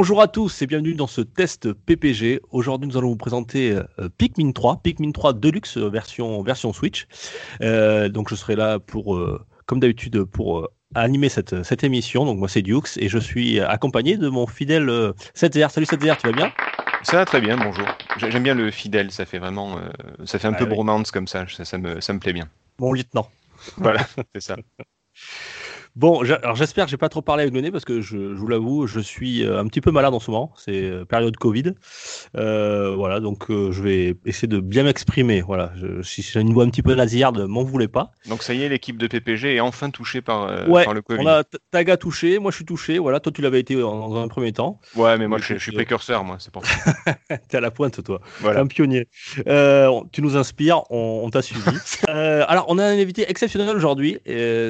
Bonjour à tous et bienvenue dans ce test PPG. Aujourd'hui, nous allons vous présenter euh, Pikmin 3, Pikmin 3 Deluxe version, version Switch. Euh, donc, je serai là pour, euh, comme d'habitude, pour euh, animer cette, cette émission. Donc, moi, c'est Dukes et je suis accompagné de mon fidèle euh, 7ZR. Salut 7ZR, tu vas bien? Ça va très bien, bonjour. J'ai- J'aime bien le fidèle, ça fait vraiment, ça fait un Ah peu oui. bromance comme ça, ça, ça me, ça me plaît bien. Mon lieutenant. Voilà, c'est ça. Bon, alors j'espère que j'ai pas trop parlé avec le nez parce que je, je vous l'avoue, je suis euh, un petit peu malade en ce moment. C'est euh, période Covid. Euh, voilà, donc euh, je vais essayer de bien m'exprimer. Voilà, je- si j'ai une voix un petit peu nasillarde, m'en voulez pas. Donc ça y est, l'équipe de PPG est enfin touchée par, euh, ouais, par le Covid. on a Taga touché, moi je suis touché. Voilà, toi tu l'avais été en- dans un premier temps. Ouais, mais moi je, suis- je suis écoute, précurseur, moi, c'est pour ça. T'es à la pointe, toi. Voilà. un pionnier. On- tu nous inspires, on, on t'a suivi. Alors, on a un invité exceptionnel aujourd'hui.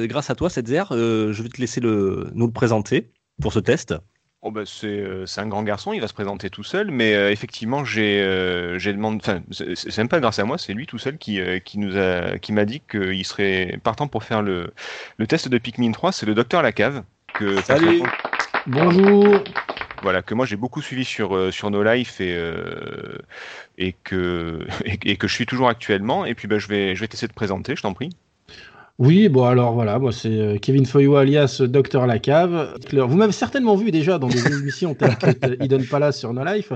grâce à toi, Setzer, euh, je vais te laisser le, nous le présenter pour ce test. Oh, bah, c'est euh, un grand garçon, il va se présenter tout seul, mais euh, effectivement, j'ai euh, demandé, enfin, c'est même pas grâce à moi, c'est lui tout seul qui, euh, qui nous a, qui m'a dit qu'il serait partant pour faire le, le test de Pikmin 3. C'est le docteur Lacave que Salut. Bonjour. voilà que moi j'ai beaucoup suivi sur euh, sur No Life et euh, et que et, et que je suis toujours actuellement et puis bah, je vais je vais t'essayer de présenter je t'en prie Oui, bon alors voilà, moi c'est euh, Kevin Foyo alias Docteur Lacave. Vous m'avez certainement vu déjà dans des émissions telles que Hidden Palace sur No Life.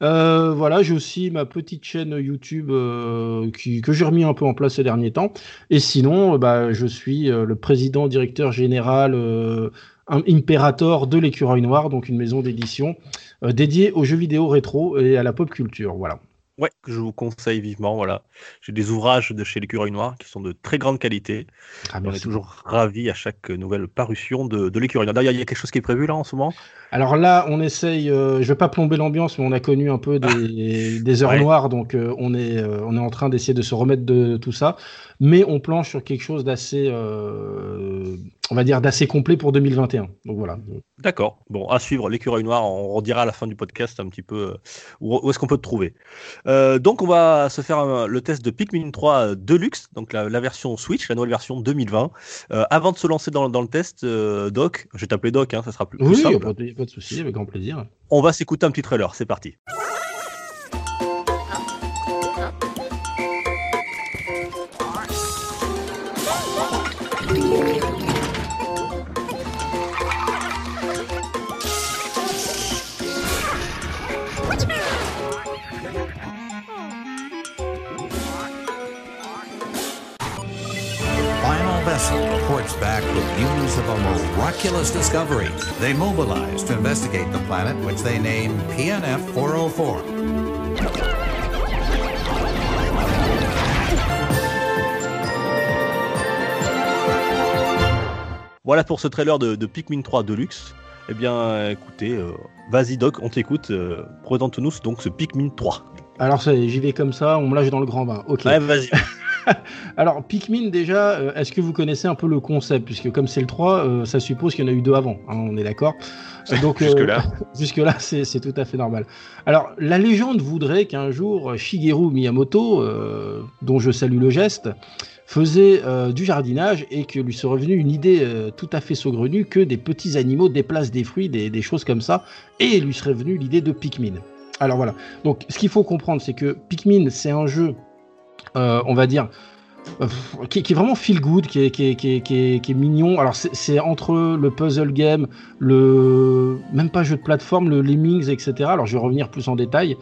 Euh, voilà, j'ai aussi ma petite chaîne YouTube euh, qui, que j'ai remis un peu en place ces derniers temps. Et sinon, euh, bah, je suis euh, le président directeur général euh, Imperator de l'Écureuil Noir, donc une maison d'édition euh, dédiée aux jeux vidéo rétro et à la pop culture. Voilà. Ouais, que je vous conseille vivement. Voilà, j'ai des ouvrages de chez l'écureuil noir qui sont de très grande qualité. Ah, on est merci. toujours ravis à chaque nouvelle parution de, de l'écureuil noir. D'ailleurs, il y a quelque chose qui est prévu là en ce moment? Alors là, on essaye, euh, je vais pas plomber l'ambiance, mais on a connu un peu des, des heures Ouais. noires, donc euh, on, est, euh, on est en train d'essayer de se remettre de tout ça. Mais on planche sur quelque chose d'assez, euh, on va dire, d'assez complet pour 2021. Donc voilà. D'accord. Bon, à suivre l'écureuil noir. On redira à la fin du podcast un petit peu où, où est-ce qu'on peut te trouver. Donc, on va se faire un- le test de Pikmin 3 Deluxe, donc la, la version Switch, la nouvelle version 2020. Euh, avant de se lancer dans, dans le test, Doc, je vais t'appeler Doc, hein, ça sera plus, plus Oui, a simple. Pas, de- souci, avec grand plaisir. On va s'écouter un petit trailer. C'est parti. Back with news of a miraculous discovery. They to investigate the planet, which they PNF 404. Voilà pour ce trailer de, de Pikmin 3 Deluxe. Eh bien, écoutez, euh, vas-y Doc, on t'écoute. Euh, Présente-nous donc ce Pikmin 3. Alors j'y vais comme ça, on me lâche dans le grand bain. Ok. Ouais, vas-y. Alors, Pikmin, déjà, euh, est-ce que vous connaissez un peu le concept? Puisque comme c'est le 3, euh, ça suppose qu'il y en a eu deux avant, hein, on est d'accord Donc, euh, Jusque-là. Jusque-là, c'est tout à fait normal. Alors, la légende voudrait qu'un jour, Shigeru Miyamoto, euh, dont je salue le geste, faisait du jardinage et que lui serait venue une idée tout à fait saugrenue que des petits animaux déplacent des fruits, des, des choses comme ça, et lui serait venue l'idée de Pikmin. Alors voilà. Donc, ce qu'il faut comprendre, c'est que Pikmin, c'est un jeu, euh, on va dire, euh, qui, est vraiment feel good, qui est, qui qui qui est, mignon. Alors c'est- entre le puzzle game, le même pas jeu de plateforme, le Lemmings, etc. Alors je vais revenir plus en détail.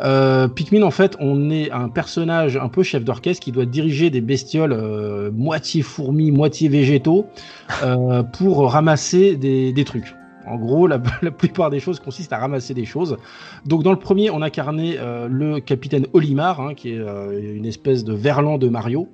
Euh, Pikmin, en fait, on est un personnage un peu chef d'orchestre qui doit diriger des bestioles moitié fourmis, moitié végétaux pour ramasser des trucs. En gros, la, la plupart des choses consistent à ramasser des choses. Donc, dans le premier, on incarnait euh, le capitaine Olimar, hein, qui est euh, une espèce de verlan de Mario.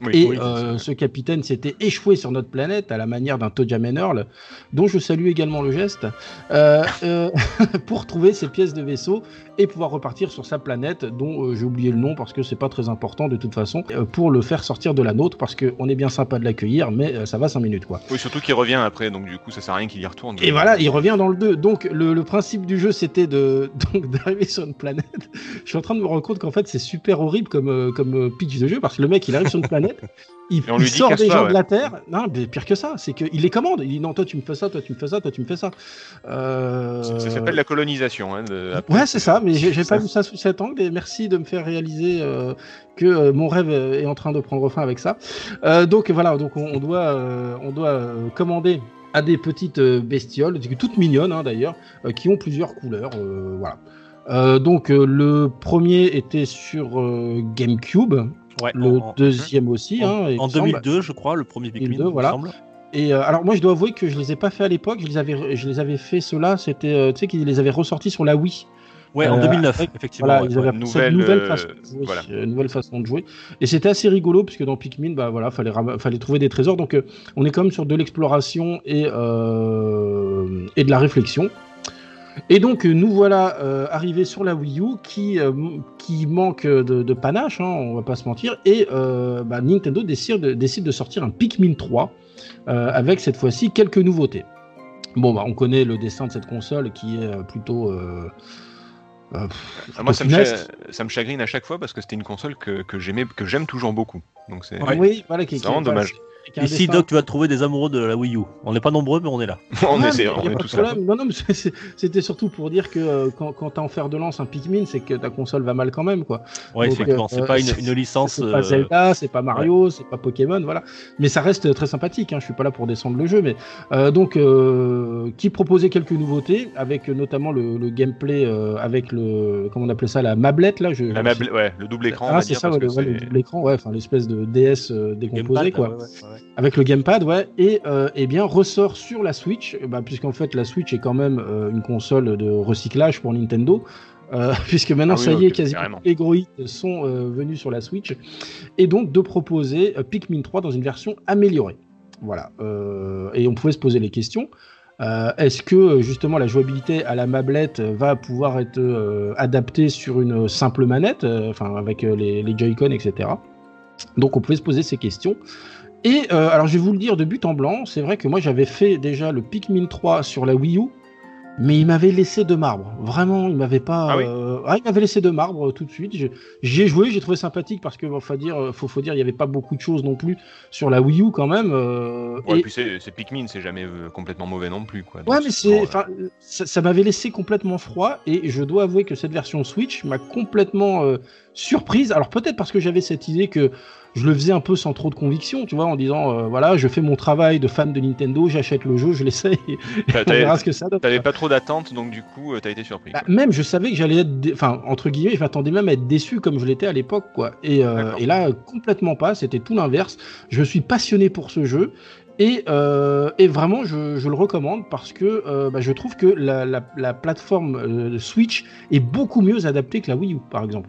Oui, Et oui, euh, ce capitaine s'était échoué sur notre planète à la manière d'un Tojaman Earl, dont je salue également le geste, pour trouver ces pièces de vaisseau et pouvoir repartir sur sa planète, dont euh, j'ai oublié le nom parce que c'est pas très important de toute façon, euh, pour le faire sortir de la nôtre parce qu'on est bien sympa de l'accueillir, mais euh, ça va 5 minutes quoi. Oui, surtout qu'il revient après, donc du coup, ça sert à rien qu'il y retourne. Et voilà, il revient dans le 2. Donc le, le principe du jeu c'était de donc d'arriver sur une planète. Je suis en train de me rendre compte qu'en fait c'est super horrible comme comme pitch de jeu parce que le mec il arrive sur une planète, il, on il lui sort des gens ouais. de la Terre. Non, mais pire que ça, c'est qu'il les commande. Il dit non toi tu me fais ça, toi tu me fais ça, toi tu me fais ça. Euh... Ça, ça s'appelle la colonisation. Hein, de- Ouais, c'est ça, mais j'ai pas vu ça sous cet angle et merci de me faire réaliser euh, que euh, mon rêve euh, est en train de prendre fin avec ça. Donc voilà, donc on, on doit, on doit commander à des petites bestioles, toutes mignonnes hein, d'ailleurs, qui ont plusieurs couleurs. voilà. Donc le premier était sur GameCube, Ouais, le en- deuxième aussi. en, hein, il en me semble. 2002, je crois, le premier Pikmin, 2002, il me voilà. semble. Et euh, alors moi je dois avouer que je les ai pas fait à l'époque, je les avais, je les avais fait ceux-là, c'était, euh, tu sais qu'ils les avaient ressortis sur la Wii. Ouais, en Euh, 2009, avec- effectivement. Voilà, ouais, ils avaient ouais. nouvelle, nouvelle euh, façon de jouer. voilà. euh, une nouvelle façon de jouer. Et c'était assez rigolo puisque dans Pikmin, bah voilà, fallait trouver des trésors. Donc euh, on est quand même sur de l'exploration et euh, et de la réflexion. Et donc euh, nous voilà euh, arrivés sur la Wii U qui euh, qui manque de, de panache, hein, on va pas se mentir. Et euh, bah, Nintendo décide de, décide de sortir un Pikmin 3 euh, avec cette fois-ci quelques nouveautés. Bon bah on connaît le dessin de cette console qui est euh, plutôt euh, pff, Ah, moi, ça me, ça me chagrine à chaque fois parce que c'était une console que, que j'aimais, que j'aime toujours beaucoup. Donc c'est Ouais. Oui, voilà, qui, C'est vraiment dommage. Ici, dessin- Doc, tu vas trouver des amoureux de la Wii U. On n'est pas nombreux, mais on est là. on, Ouais, essaie, on est tous là. Non, non, c'était surtout pour dire que euh, quand, quand t'as en fer de lance un Pikmin, c'est que ta console va mal quand même, quoi. Ouais, effectivement. euh, C'est pas une, une licence. C'est pas euh, Zelda, c'est pas Mario, c'est pas Pokémon, voilà. Mais ça reste très sympathique. Hein. Je suis pas là pour descendre le jeu, mais euh, donc euh, qui proposait quelques nouveautés avec notamment le, le gameplay euh, avec le comment on appelait ça la mablette là. Je, La mable- ouais, le double écran, on Ah, c'est ça, ouais, le, ouais, double écran, ouais, enfin l'espèce de DS euh, décomposé, gamepad, quoi. Ouais. Avec le gamepad, ouais, et euh, eh bien ressort sur la Switch, bah, puisqu'en fait la Switch est quand même euh, une console de recyclage pour Nintendo, euh, puisque maintenant Ah oui, ça y est, quasiment carrément. les Groïdes sont euh, venus sur la Switch, et donc de proposer Pikmin 3 dans une version améliorée. Voilà, et on pouvait se poser les questions. Euh, Est-ce que justement la jouabilité à la mablette va pouvoir être euh, adaptée sur une simple manette, euh, enfin avec les, les Joy-Con, etc. Donc on pouvait se poser ces questions. Et euh, alors je vais vous le dire de but en blanc, c'est vrai que moi j'avais fait déjà le Pikmin 3 sur la Wii U, mais il m'avait laissé de marbre. Vraiment, il m'avait pas. Ah oui euh, il m'avait laissé de marbre euh, tout de suite. Je- J'y ai joué, j'ai trouvé sympathique parce que bon, faut dire, euh, faut, faut dire, il y avait pas beaucoup de choses non plus sur la Wii U quand même. euh, Ouais, et- puis c'est Pikmin, c'est jamais complètement mauvais non plus. Quoi. Donc Ouais, mais c'est, enfin, ça, ça m'avait laissé complètement froid et je dois avouer que cette version Switch m'a complètement euh, surprise. Alors peut-être parce que j'avais cette idée que je le faisais un peu sans trop de conviction, tu vois, en disant euh, voilà, je fais mon travail de fan de Nintendo, j'achète le jeu, je l'essaye, et T'as- on verra ce que ça donne. T'avais pas trop d'attentes, donc du coup, euh, t'as été surpris. Bah, même je savais que j'allais être, dé- enfin entre guillemets, je m'attendais même à être déçu comme je l'étais à l'époque, quoi. Et, euh, et là, complètement pas. C'était tout l'inverse. Je suis passionné pour ce jeu. Et, euh, et vraiment, je, je le recommande parce que bah, je trouve que la, la, la plateforme Switch est beaucoup mieux adaptée que la Wii U, par exemple,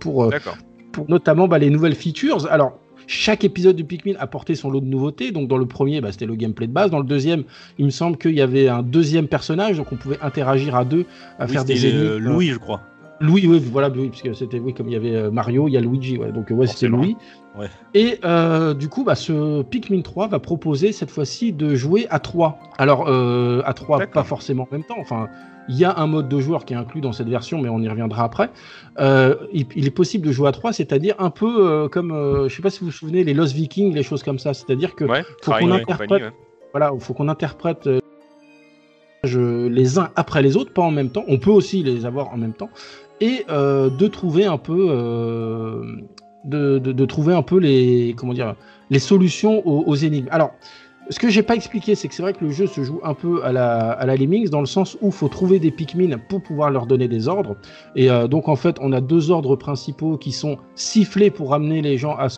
pour, D'accord. Pour notamment bah, les nouvelles features. Alors, chaque épisode de Pikmin apportait son lot de nouveautés. Donc, dans le premier, bah, c'était le gameplay de base. Dans le deuxième, il me semble qu'il y avait un deuxième personnage, donc on pouvait interagir à deux, à Oui, faire des euh, Louis, je crois. Louis, oui, voilà, oui, parce que c'était, oui, comme il y avait euh, Mario, il y a Luigi, ouais, donc ouais, c'était. Louis. Ouais. Et euh, du coup, bah, ce Pikmin 3 va proposer cette fois-ci de jouer à 3. Alors, euh, à 3, D'accord. pas forcément en même temps, enfin, il y a un mode de joueur qui est inclus dans cette version, mais on y reviendra après. Euh, il, il est possible de jouer à 3, c'est-à-dire un peu euh, comme, euh, je sais pas si vous vous souvenez, les Lost Vikings, les choses comme ça, c'est-à-dire que Ouais, faut qu'on interprète- ouais. voilà, il faut qu'on interprète euh, les uns après les autres, pas en même temps. On peut aussi les avoir en même temps et de trouver un peu, de, de- de trouver un peu les, comment dire, les solutions aux, aux énigmes. Alors, ce que j'ai pas expliqué, c'est que c'est vrai que le jeu se joue un peu à la, à Lemmings, dans le sens où faut trouver des Pikmin pour pouvoir leur donner des ordres. Et euh, donc en fait, on a deux ordres principaux qui sont sifflés pour amener les gens à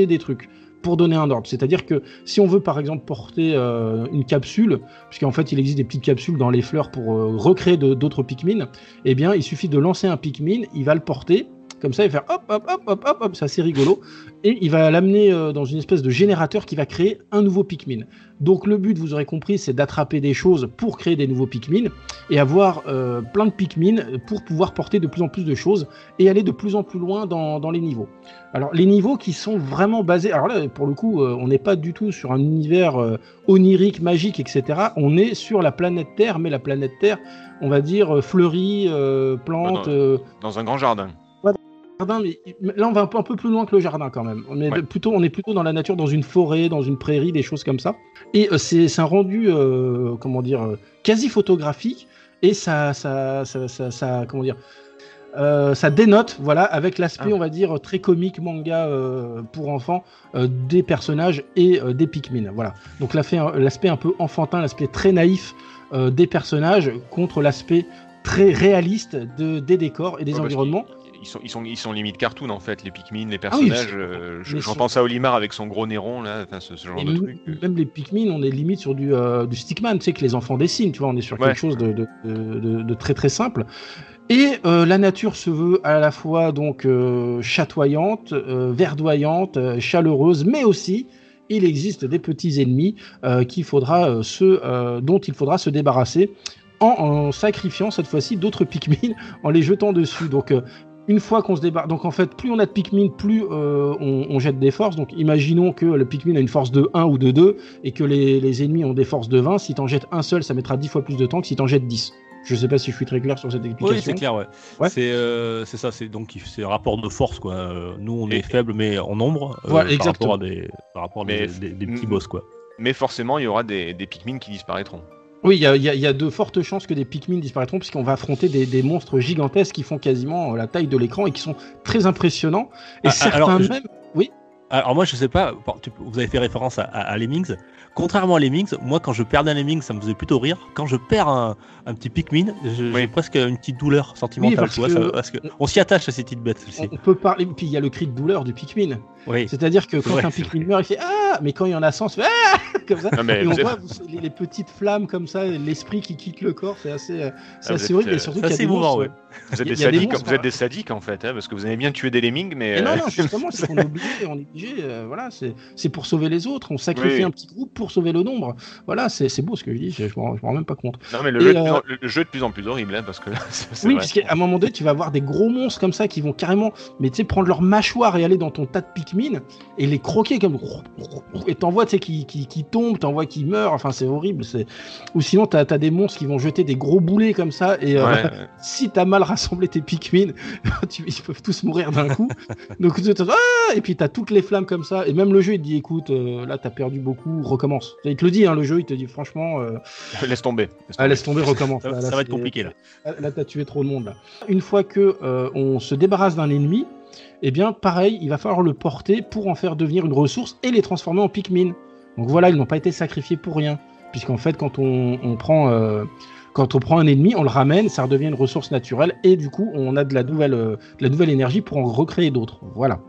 des trucs pour donner un ordre. C'est-à-dire que si on veut par exemple porter euh, une capsule, puisqu'en fait il existe des petites capsules dans les fleurs pour euh, recréer d'autres Pikmin, eh bien il suffit de lancer un Pikmin, il va le porter. Comme ça, et faire hop, hop, hop, hop, hop, hop, c'est assez rigolo. Et il va l'amener euh, dans une espèce de générateur qui va créer un nouveau Pikmin. Donc le but, vous aurez compris, c'est d'attraper des choses pour créer des nouveaux Pikmin et avoir euh, plein de Pikmin pour pouvoir porter de plus en plus de choses et aller de plus en plus loin dans, dans les niveaux. Alors les niveaux qui sont vraiment basés, alors là pour le coup, euh, on n'est pas du tout sur un univers euh, onirique, magique, etc. On est sur la planète Terre, mais la planète Terre, on va dire fleurie, euh, euh, Dans un grand jardin. Jardin, mais là on va un peu, un peu plus loin que le jardin quand même. On est, Ouais. plutôt, on est plutôt dans la nature, dans une forêt, dans une prairie, des choses comme ça. Et euh, c'est un rendu, euh, comment dire, euh, quasi photographique. Et ça, ça, ça, ça, ça- comment dire, euh, ça dénote, voilà, avec l'aspect, Ah. on va dire, très comique, manga euh, pour enfants, euh, des personnages et des Pikmin. Voilà. Donc l'aspect un peu enfantin, l'aspect très naïf des personnages contre l'aspect très réaliste de, des décors et des parce environnements. Ils sont, ils, sont, ils sont limite cartoon en fait, les Pikmin, les Ah oui, personnages. euh, je mais je sur- repense à Olimar avec son gros néron, là, ce, ce genre Et de truc. euh. Même les Pikmin, on est limite sur du, euh, du stickman, tu sais, que les enfants dessinent, tu vois, on est sur Ouais. quelque chose de, de, de- de- de très très simple. Et euh, la nature se veut à la fois donc chatoyante, verdoyante, chaleureuse, mais aussi il existe des petits ennemis qu'il faudra se, dont il faudra se débarrasser en, en sacrifiant cette fois-ci d'autres Pikmin en les jetant dessus. Donc euh, une fois qu'on se débarrasse, donc en fait, plus on a de Pikmin, plus euh, on, on jette des forces. Donc imaginons que le Pikmin a une force de 1 ou de 2 et que les, les ennemis ont des forces de 20. Si t'en jettes un seul, ça mettra 10 fois plus de temps que si t'en jettes 10. Je sais pas si je suis très clair sur cette explication. Oui, c'est clair, ouais. Ouais. C'est euh, c'est ça, c'est donc c'est un rapport de force, quoi. Euh, Nous, on Et- est faible, mais en nombre, euh, Voilà, par exactement. rapport à des, par rapport à Mais- des, des- des petits boss, quoi. Mais forcément, il y aura des, des Pikmin qui disparaîtront. Oui, il y a, y y de fortes chances que des Pikmin disparaîtront puisqu'on va affronter des, des monstres gigantesques qui font quasiment euh, la taille de l'écran et qui sont très impressionnants. Et Ah, certains alors, je- même. Alors moi, je sais pas, vous avez fait référence à, à, à Lemmings. Contrairement à Lemmings, moi, quand je perdais un Lemmings, ça me faisait plutôt rire. Quand je perds un, un petit Pikmin, j'ai Oui. presque une petite douleur sentimentale. parce tu vois, que- ça- parce que on s'y attache à ces petites bêtes. celles-ci. On peut parler, puis il y a le cri de douleur du Pikmin. Oui. C'est-à-dire que quand vrai, un Pikmin meurt, il fait Ah Mais quand il y en a 100, il fait Ah Comme ça. Non, Et on voit vous- les, les petites flammes comme ça, l'esprit qui quitte le corps, c'est assez, euh, c'est Ah, assez horrible. Et euh, surtout c'est émouvant, ouais. Vous êtes, des sadiques, monstres, vous êtes hein. des sadiques en fait, hein, parce que vous aimez bien tuer des lemmings, mais. Et non, euh, non, justement, c'est qu'on est obligé, on est obligé, euh, voilà, c'est c'est pour sauver les autres, on sacrifie Oui. un petit groupe pour sauver le nombre. Voilà, c'est beau ce que je dis, je, je me rends- même pas compte. Non, mais le, jeu, de euh, plus en, le jeu est de plus en plus horrible, hein, parce que là, Oui, vrai. parce qu'à un moment donné, tu vas avoir des gros monstres comme ça qui vont carrément, mais tu sais, prendre leur mâchoire et aller dans ton tas de Pikmin et les croquer comme. Et t'envoies, tu sais, qui, qui, qui tombent, t'envoies qui meurent, enfin, c'est horrible. c'est Ou sinon, t'as as des monstres qui vont jeter des gros boulets comme ça et. euh, Ouais, ouais. si t'as mal rassemblé tes Pikmin, tu- ils peuvent tous mourir d'un coup. Donc, ah et puis t'as toutes les flammes comme ça. Et même le jeu, il te dit écoute, euh, là, t'as perdu beaucoup, recommence. Il te le dit, hein, le jeu, il te dit franchement, euh, laisse tomber. ah, laisse tomber, recommence. Ça, Là, ça là, va être compliqué là. Là, là, t'as tué trop de monde. Là. Une fois que euh, on se débarrasse d'un ennemi, eh bien, pareil, il va falloir le porter pour en faire devenir une ressource et les transformer en Pikmin. Donc voilà, ils n'ont pas été sacrifiés pour rien, puisqu'en fait, quand on, on prend euh, quand on prend un ennemi, on le ramène, ça redevient une ressource naturelle et du coup, on a de la nouvelle de la nouvelle énergie pour en recréer d'autres. Voilà.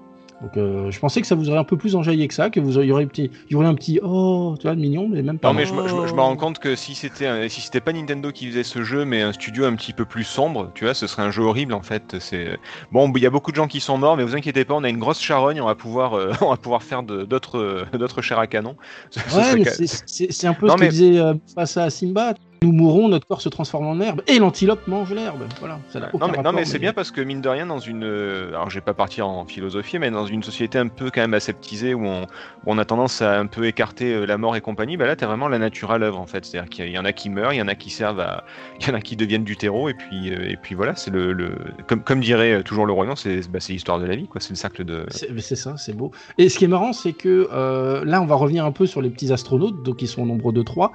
Donc, euh, je pensais que ça vous aurait un peu plus enjaillé que ça, que vous auriez un petit, il y aurait un petit oh, tu vois, de mignon, mais même pas. Non, mais je, me- je me- je me rends compte que si c'était si c'était pas Nintendo qui faisait ce jeu, mais un studio un petit peu plus sombre, tu vois, ce serait un jeu horrible en fait. C'est bon, il y a beaucoup de gens qui sont morts, mais vous inquiétez pas, on a une grosse charogne, on va pouvoir, euh, on va pouvoir faire d'autres, euh, d'autres chairs à canon. Ce- Ouais, ca- c'est- un peu Non, ce que disait euh, face à Simba. Nous mourrons, notre corps se transforme en herbe et l'antilope mange l'herbe. Voilà, ça Non mais, non, rapport, mais c'est bien parce que mine de rien dans une euh, alors je vais pas partir en philosophie mais dans une société un peu quand même aseptisée où on, où on a tendance à un peu écarter euh, la mort et compagnie bah là t'as vraiment la nature à l'œuvre en fait c'est à dire qu'il y, en a qui meurent il y en a qui servent à il y en a qui deviennent du terreau et puis euh, et puis voilà c'est le, le comme comme dirait toujours le royaume c'est bah, l'histoire de la vie quoi c'est le cercle de C'est ça, c'est beau. Et ce qui est marrant, c'est que euh, là, on va revenir un peu sur les petits astronautes, donc ils sont au nombre de trois.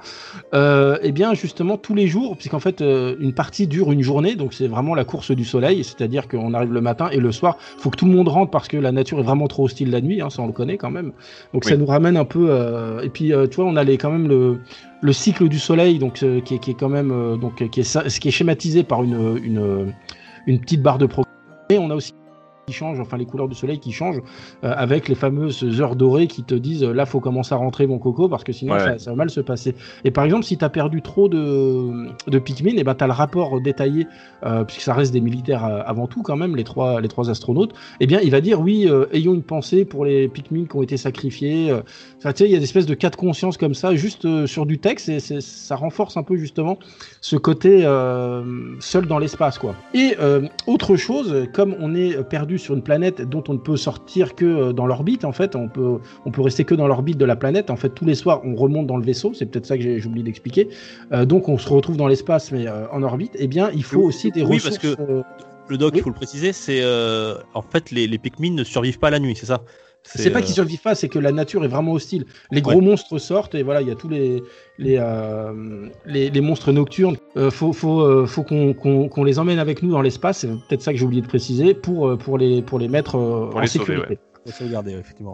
Euh, et bien, justement, tous les jours, puisqu'en fait, euh, une partie dure une journée, donc c'est vraiment la course du soleil, c'est-à-dire qu'on arrive le matin et le soir, faut que tout le monde rentre parce que la nature est vraiment trop hostile la nuit, hein, ça on le connaît quand même. Donc ça nous ramène un peu. euh, et puis, euh, tu vois, on a les, quand même le, le cycle du soleil, donc qui, est, qui est quand même donc qui est, qui est schématisé par une, une, une petite barre de progrès. Et on a aussi qui changent, enfin les couleurs du soleil qui changent, euh, avec les fameuses heures dorées qui te disent euh, là faut commencer à rentrer mon coco parce que sinon Ouais. ça, ça va mal se passer. Et par exemple si tu as perdu trop de, de Pikmin, et ben tu as le rapport détaillé, euh, puisque ça reste des militaires avant tout quand même, les trois, les trois astronautes, eh bien il va dire oui, euh, ayons une pensée pour les Pikmin qui ont été sacrifiés. Enfin, tu sais, il y a des espèces de cas de conscience comme ça, juste sur du texte, et ça renforce un peu justement ce côté seul dans l'espace, quoi. Et autre chose, comme on est perdu sur une planète dont on ne peut sortir que euh, dans l'orbite, en fait, on peut, on peut rester que dans l'orbite de la planète. En fait, tous les soirs, on remonte dans le vaisseau. C'est peut-être ça que j'ai oublié d'expliquer. Euh, donc, on se retrouve dans l'espace, mais euh, en orbite. Eh bien, il faut Oui, aussi des oui, ressources. parce que- Le doc, Oui. il faut le préciser, c'est en fait les, les Pikmin ne survivent pas la nuit, c'est ça? C'est pas euh, qu'ils survivent pas, c'est que la nature est vraiment hostile. Les gros Ouais. monstres sortent et voilà, il y a tous les les, euh, les, les monstres nocturnes. Euh, faut faut euh, faut qu'on qu'on qu'on les emmène avec nous dans l'espace. C'est peut-être ça que j'ai oublié de préciser pour pour les pour les mettre euh, Pour en les sauver, sécurité.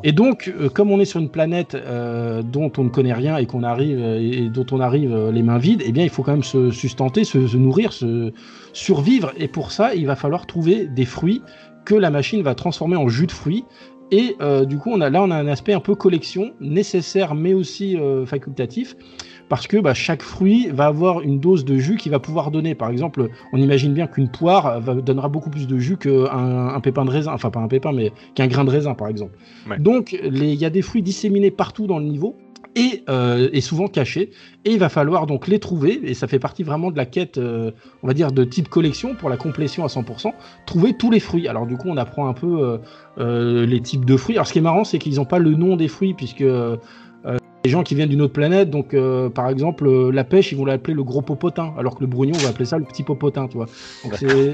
Et donc, euh, comme on est sur une planète euh, dont on ne connaît rien et qu'on arrive euh, et dont on arrive euh, les mains vides, eh bien, il faut quand même se sustenter, se, se nourrir, se survivre. Et pour ça, il va falloir trouver des fruits que la machine va transformer en jus de fruits. Et euh, du coup, on a là, on a un aspect un peu collection nécessaire, mais aussi euh, facultatif. Parce que bah, chaque fruit va avoir une dose de jus qui va pouvoir donner. Par exemple, on imagine bien qu'une poire va, donnera beaucoup plus de jus qu'un un pépin de raisin, enfin pas un pépin, mais qu'un grain de raisin, par exemple. Ouais. Donc, il y a des fruits disséminés partout dans le niveau et, euh, et souvent cachés. Et il va falloir donc les trouver, et ça fait partie vraiment de la quête, euh, on va dire, de type collection pour la complétion à 100%, trouver tous les fruits. Alors du coup, on apprend un peu euh, les types de fruits. Alors ce qui est marrant, c'est qu'ils n'ont pas le nom des fruits, puisque les gens qui viennent d'une autre planète, donc euh, par exemple, euh, la pêche, ils vont l'appeler le gros popotin, alors que le brugnon, on va appeler ça le petit popotin, tu vois. Donc c'est...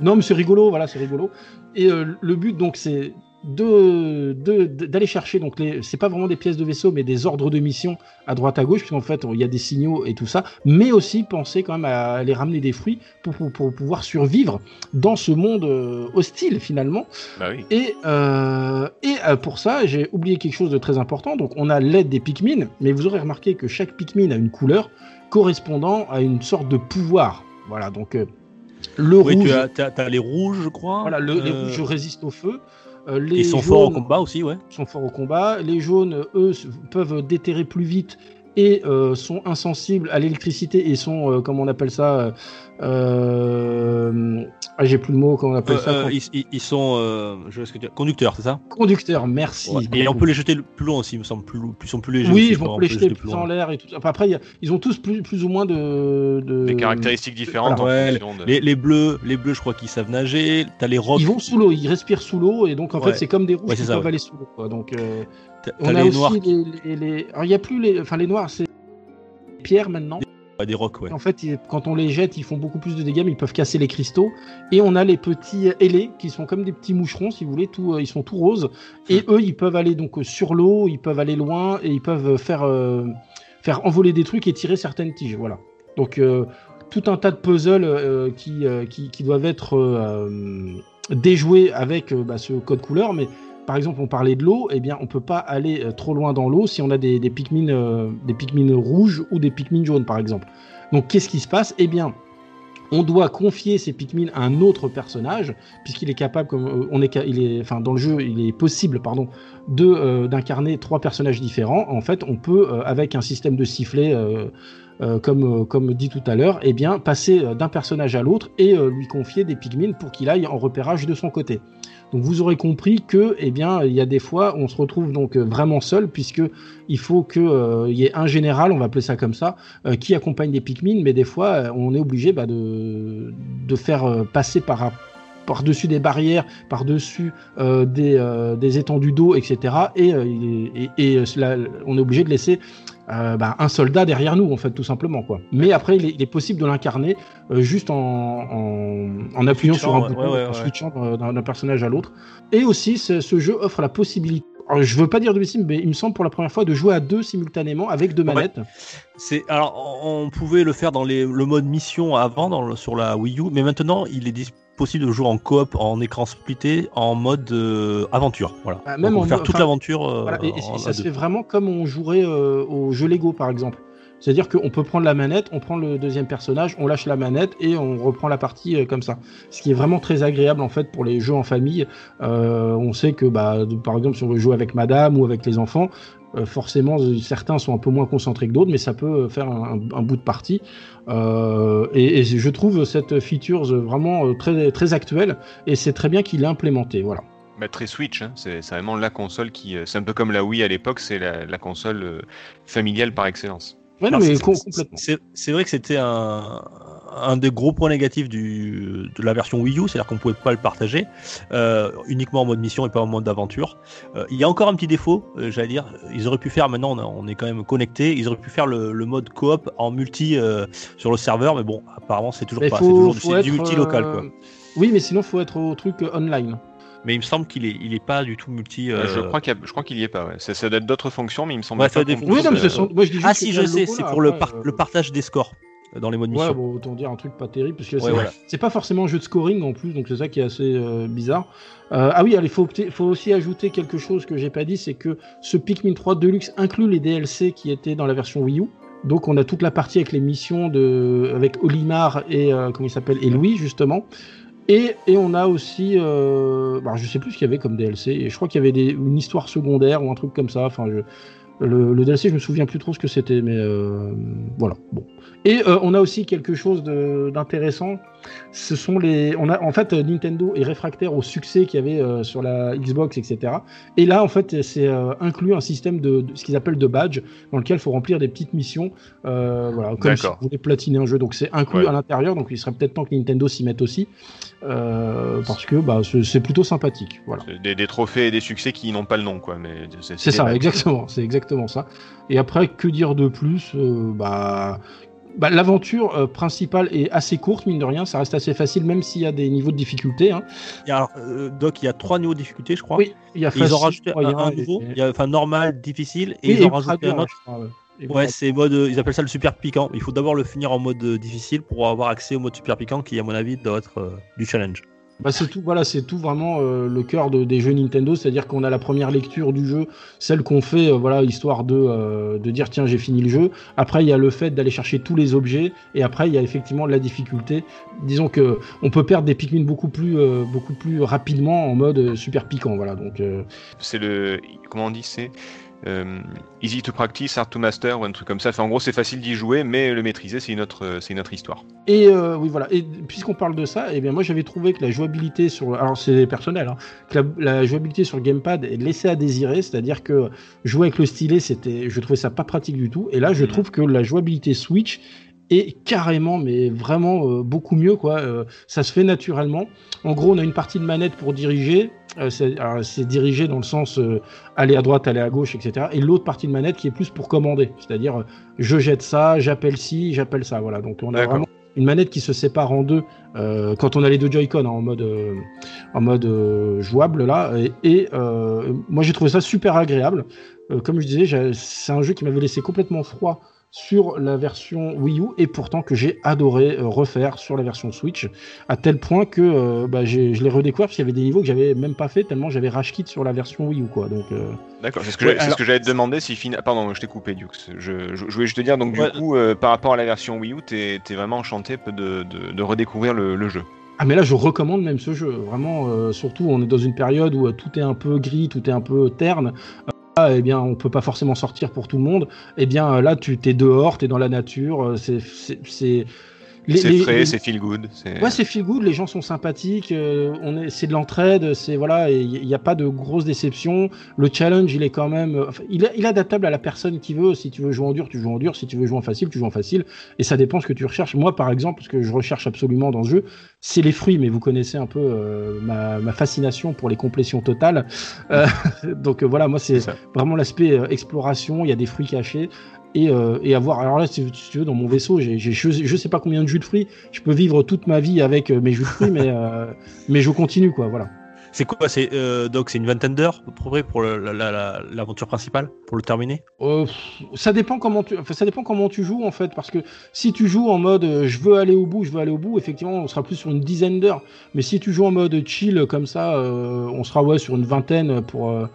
Non, mais c'est rigolo, voilà, c'est rigolo. Et euh, le but, donc, c'est de, de- de- d'aller chercher donc les c'est pas vraiment des pièces de vaisseau mais des ordres de mission à droite à gauche puisqu'en fait il y a des signaux et tout ça mais aussi penser quand même à aller ramener des fruits pour, pour, pour pouvoir survivre dans ce monde euh, hostile finalement Bah oui. et, euh, et euh, pour ça, j'ai oublié quelque chose de très important. Donc, on a l'aide des Pikmin, mais vous aurez remarqué que chaque Pikmin a une couleur correspondant à une sorte de pouvoir. Voilà, donc euh, le Oui, rouge, tu as, t'as- t'as les rouges, je crois. voilà, le- les euh, rouges résistent au feu. Euh, les Ils sont forts au combat aussi, ouais. sont forts au combat. Les jaunes, eux, peuvent déterrer plus vite et euh, sont insensibles à l'électricité et sont, euh, comment on appelle ça euh, ah, J'ai plus le mot, comment on appelle Euh, ça euh, quand- ils, sont euh, je sais ce que tu- conducteurs, c'est ça? Conducteurs, merci. Ouais. Et on peut les jeter plus loin aussi, il me semble. Plus, plus, ils sont plus légers. Oui, aussi, on les peut jeter jeter plus en l'air et tout. après, il y a- ils ont tous plus, plus ou moins de. de- Des caractéristiques différentes voilà. en Ouais, fonction de. Les, les bleus, les bleus, je crois qu'ils savent nager. T'as les rocs. Ils vont sous l'eau, ils respirent sous l'eau et donc en Ouais. fait c'est comme des rouges Ouais, qui ça, peuvent ouais. aller sous l'eau. quoi. Donc euh, on a les aussi noirs, les, les, les- Alors il y a plus les, enfin les noirs c'est les pierres maintenant. Ouais, des rocs, ouais. En fait, quand on les jette, ils font beaucoup plus de dégâts, mais ils peuvent casser les cristaux. Et on a les petits ailés qui sont comme des petits moucherons, si vous voulez, tout, euh, ils sont tout roses. Et eux, ils peuvent aller donc euh, sur l'eau, ils peuvent aller loin et ils peuvent faire euh, faire envoler des trucs et tirer certaines tiges. Voilà. Donc euh, tout un tas de puzzles euh, qui, qui qui doivent être déjoués avec bah, ce code couleur, mais par exemple, on parlait de l'eau, eh bien, on peut pas aller euh, trop loin dans l'eau si on a des, des euh, des rouges ou des Pikmin jaunes, par exemple. Donc, qu'est-ce qui se passe? Eh bien, on doit confier ces Pikmin à un autre personnage, puisqu'il est capable, comme euh, on est, il dans le jeu, il est possible, pardon, de d'incarner trois personnages différents. En fait, on peut, avec un système de sifflet. comme, dit tout à l'heure, eh bien, passer d'un personnage à l'autre et lui confier des Pikmin pour qu'il aille en repérage de son côté. Donc vous aurez compris que, eh bien, il y a des fois, on se retrouve donc euh, vraiment seul puisque il faut que euh, y ait un général, on va appeler ça comme ça, euh, qui accompagne des Pikmin, mais des fois, on est obligé bah, de de faire passer par par-dessus des barrières, par-dessus des, étendues d'eau, etc. Et, et, on est obligé de laisser euh, bah, un soldat derrière nous, en fait, tout simplement. Quoi. Mais après, il est, il est possible de l'incarner euh, juste en, en, en appuyant sur un bouton, ouais, en switchant d'un- personnage à l'autre. Et aussi, ce, jeu offre la possibilité. Alors, je veux pas dire de bêtises, mais il me semble pour la première fois de jouer à deux simultanément avec deux Ouais. manettes. C'est alors on pouvait le faire dans les, le mode mission avant dans le- sur la Wii U, mais maintenant il est dis- possible de jouer en coop, en écran splitté, en mode euh, aventure. Voilà. Ah, Donc, en faire toute l'aventure. Voilà, et, ça se fait vraiment comme on jouerait euh, au jeu Lego, par exemple. C'est-à-dire qu'on peut prendre la manette, on prend le deuxième personnage, on lâche la manette et on reprend la partie euh, comme ça. Ce qui est vraiment très agréable en fait pour les jeux en famille. Euh, on sait que bah, par exemple si on veut jouer avec madame ou avec les enfants, euh, forcément certains sont un peu moins concentrés que d'autres, mais ça peut faire un, bout de partie. Et, je trouve cette feature vraiment très, très actuelle et c'est très bien qu'il l'ait implémenté. Voilà. Très Switch, hein. c'est vraiment la console qui. C'est un peu comme la Wii à l'époque, c'est la, la console familiale par excellence. Ouais, non, mais c'est- vrai que c'était un, un des gros points négatifs du, de la version Wii U, c'est-à-dire qu'on pouvait pas le partager euh, uniquement en mode mission et pas en mode aventure. Euh, il y a encore un petit défaut, euh, j'allais dire, ils auraient pu faire, maintenant on, est quand même connecté, ils auraient pu faire le, le mode coop en multi sur le serveur, mais bon, apparemment c'est toujours Mais pas, c'est toujours du- multi local quoi. Oui, mais sinon, faut être au truc online. Mais il me semble qu'il est, il est pas du tout multi. Euh, Je euh, crois qu'il y a- je crois qu'il y est pas. Ouais. Ça, ça doit être d'autres fonctions, mais il me semble Ouais, pas ça doit qu'on être- puisse, Oui, non, mais ce sont... moi je dis juste Ah si, je sais, c'est pour le, par- euh, le partage des scores dans les modes Ouais, mission. bon, autant dire un truc pas terrible, parce que Ouais, c'est voilà. c'est pas forcément un jeu de scoring en plus, donc c'est ça qui est assez euh, bizarre. Euh, ah oui, allez, faut, aussi ajouter quelque chose que j'ai pas dit, c'est que ce Pikmin 3 Deluxe inclut les DLC qui étaient dans la version Wii U. Donc on a toute la partie avec les missions de avec Olimar et euh, comment il s'appelle et Louis justement. Et, on a aussi, euh, bah, je sais plus ce qu'il y avait comme DLC. Et je crois qu'il y avait une histoire secondaire ou un truc comme ça. Le, DLC, je me souviens plus trop ce que c'était, mais euh, voilà. Et euh, on a aussi quelque chose d'intéressant. Ce sont les, on a en fait euh, Nintendo est réfractaire au succès qu'il y avait euh, sur la Xbox, etc. Et là, en fait, c'est euh, inclus un système de, de- ce qu'ils appellent de badge, dans lequel il faut remplir des petites missions, voilà, comme si vous voulez platiner un jeu. Donc c'est inclus Ouais. à l'intérieur. Donc il serait peut-être temps que Nintendo s'y mette aussi, parce que bah, c'est plutôt sympathique. Voilà. des, des trophées et des succès qui n'ont pas le nom, quoi. Mais c'est ça, exactement. C'est exactement ça. Et après, que dire de plus Bah, bah, l'aventure euh, principale est assez courte, mine de rien. Ça reste assez facile, même s'il y a des niveaux de difficulté. hein. Il y a, euh, Doc, il y a trois niveaux de difficulté, je crois. Oui, il y a Et ils ont facile, rajouté un, moyen un et- nouveau. et- Il y a, enfin, normal, difficile, et Oui, ils ont rajouté un autre. crois, ouais. Ouais, c'est mode, euh, ils appellent ça le super piquant. Il faut d'abord le finir en mode difficile pour avoir accès au mode super piquant qui, à mon avis, doit être euh, du challenge. Bah, c'est tout, c'est tout vraiment euh, le cœur de- des jeux Nintendo, c'est-à-dire qu'on a la première lecture du jeu, celle qu'on fait, euh, voilà, histoire de, euh, de dire tiens j'ai fini le jeu. Après il y a le fait d'aller chercher tous les objets, et après il y a effectivement la difficulté. Disons que on peut perdre des Pikmin beaucoup plus, rapidement en mode super piquant, voilà. Donc C'est le. Comment on dit. Euh, easy to practice, hard to master, ou un truc comme ça. Enfin, en gros, c'est facile d'y jouer, mais le maîtriser, c'est une autre, euh, c'est une autre histoire. Et euh, oui, voilà. Et puisqu'on parle de ça, eh bien moi j'avais trouvé que la jouabilité sur, alors c'est personnel, hein, que la, la jouabilité sur le gamepad est laissée à désirer, c'est-à-dire que jouer avec le stylet, c'était, je trouvais ça pas pratique du tout. Et là, je Mhm. trouve que la jouabilité Switch est carrément, mais vraiment euh, beaucoup mieux, quoi. Euh, ça se fait naturellement. En gros, on a une partie de manette pour diriger. Euh, c'est dirigé dans le sens aller à droite, aller à gauche, etc. Et l'autre partie de manette qui est plus pour commander, c'est-à-dire je jette ça, j'appelle ci, j'appelle ça. Voilà. Donc on a vraiment une manette qui se sépare en deux euh, quand on a les deux Joy-Con hein, en mode euh, en mode euh, jouable là et, et, moi j'ai trouvé ça super agréable comme je disais c'est un jeu qui m'avait laissé complètement froid sur la version Wii U et pourtant que j'ai adoré euh, refaire sur la version Switch à tel point que euh, bah, je l'ai redécouvert parce qu'il y avait des niveaux que j'avais même pas fait tellement j'avais rage quit sur la version Wii U quoi donc euh, D'accord, c'est ce que Ouais, j'allais- te demander si fina- Pardon, je t'ai coupé, Dux. Je, je, je voulais juste te dire, donc, du coup, euh, par rapport à la version Wii U, t'es es vraiment enchanté de, de, de redécouvrir le, le jeu. Ah mais là je recommande même ce jeu, vraiment euh, surtout on est dans une période où euh, tout est un peu gris, tout est un peu terne. Là, eh bien on peut pas forcément sortir pour tout le monde. Eh bien euh, là tu t'es dehors, t'es dans la nature, euh, c'est c'est frais, les- c'est feel good. Ouais, c'est feel good, les gens sont sympathiques, euh, on est, c'est de l'entraide, c'est voilà, il n'y a pas de grosses déceptions. Le challenge, il est quand même, euh, enfin, il, est, il est adaptable à la personne qui veut. Si tu veux jouer en dur, tu joues en dur. Si tu veux jouer en facile, tu joues en facile. Et ça dépend ce que tu recherches. Moi, par exemple, ce que je recherche absolument dans ce jeu, c'est les fruits. Mais vous connaissez un peu euh, ma, ma fascination pour les complétions totales. Euh, donc voilà, moi, c'est vraiment l'aspect exploration. Il y a des fruits cachés. Et, euh, et avoir. Alors là, si, tu veux, dans mon vaisseau, j'ai, je, je sais pas combien de jus de fruits. Je peux vivre toute ma vie avec euh, mes jus de fruits, mais, euh, mais je continue, quoi. Voilà. C'est quoi C'est euh, Doc, c'est une vingtaine d'heures à peu près pour le- la- la- la- l'aventure principale, pour le terminer? Euh, ça dépend comment tu, enfin, ça dépend comment tu joues en fait, parce que si tu joues en mode euh, je veux aller au bout, je veux aller au bout, effectivement, on sera plus sur une dizaine d'heures. Mais si tu joues en mode chill comme ça, euh, on sera ouais sur une vingtaine pour euh,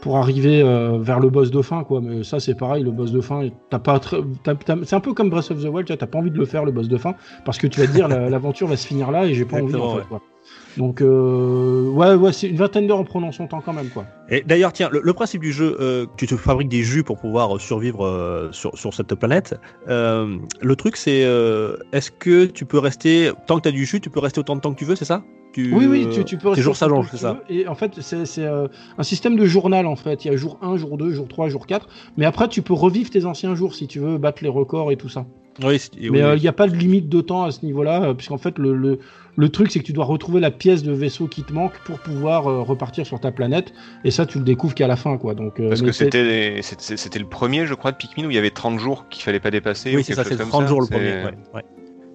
pour arriver euh, vers le boss de fin, quoi. Mais ça, c'est pareil, le boss de fin, t'as pas, t'as- t'as- c'est un peu comme Breath of the Wild, tu t'as pas envie de le faire le boss de fin, parce que tu vas te dire la- l'aventure va se finir là et j'ai pas envie en fait. ouais. Quoi. Donc euh, ouais, ouais, c'est une vingtaine d'heures en prenant son temps quand même, quoi. Et d'ailleurs, tiens, le, le principe du jeu, euh, tu te fabriques des jus pour pouvoir euh, survivre euh, sur, sur cette planète. Le truc, c'est est-ce que tu peux rester, tant que tu as du jus, tu peux rester autant de temps que tu veux, c'est ça? Tu, Oui, oui, tu, tu peux tes rester jours autant s'allongent, que c'est ça. Et en fait, c'est c'est, euh, un système de journal, en fait. Il y a jour 1, jour 2, jour 3, jour 4. Mais après, tu peux revivre tes anciens jours si tu veux battre les records et tout ça. Oui, c'est- oui, Mais euh, il oui. n'y a pas de limite de temps à ce niveau-là, euh, puisqu'en fait, le, le, le truc, c'est que tu dois retrouver la pièce de vaisseau qui te manque pour pouvoir euh, repartir sur ta planète. Et ça, tu le découvres qu'à la fin, quoi. Donc, euh, Parce que c'est- c'était le premier, je crois, de Pikmin où il y avait 30 jours qu'il fallait pas dépasser. Oui, ou c'est ça, c'est comme 30 ça. jours le C'est- premier. ouais, ouais.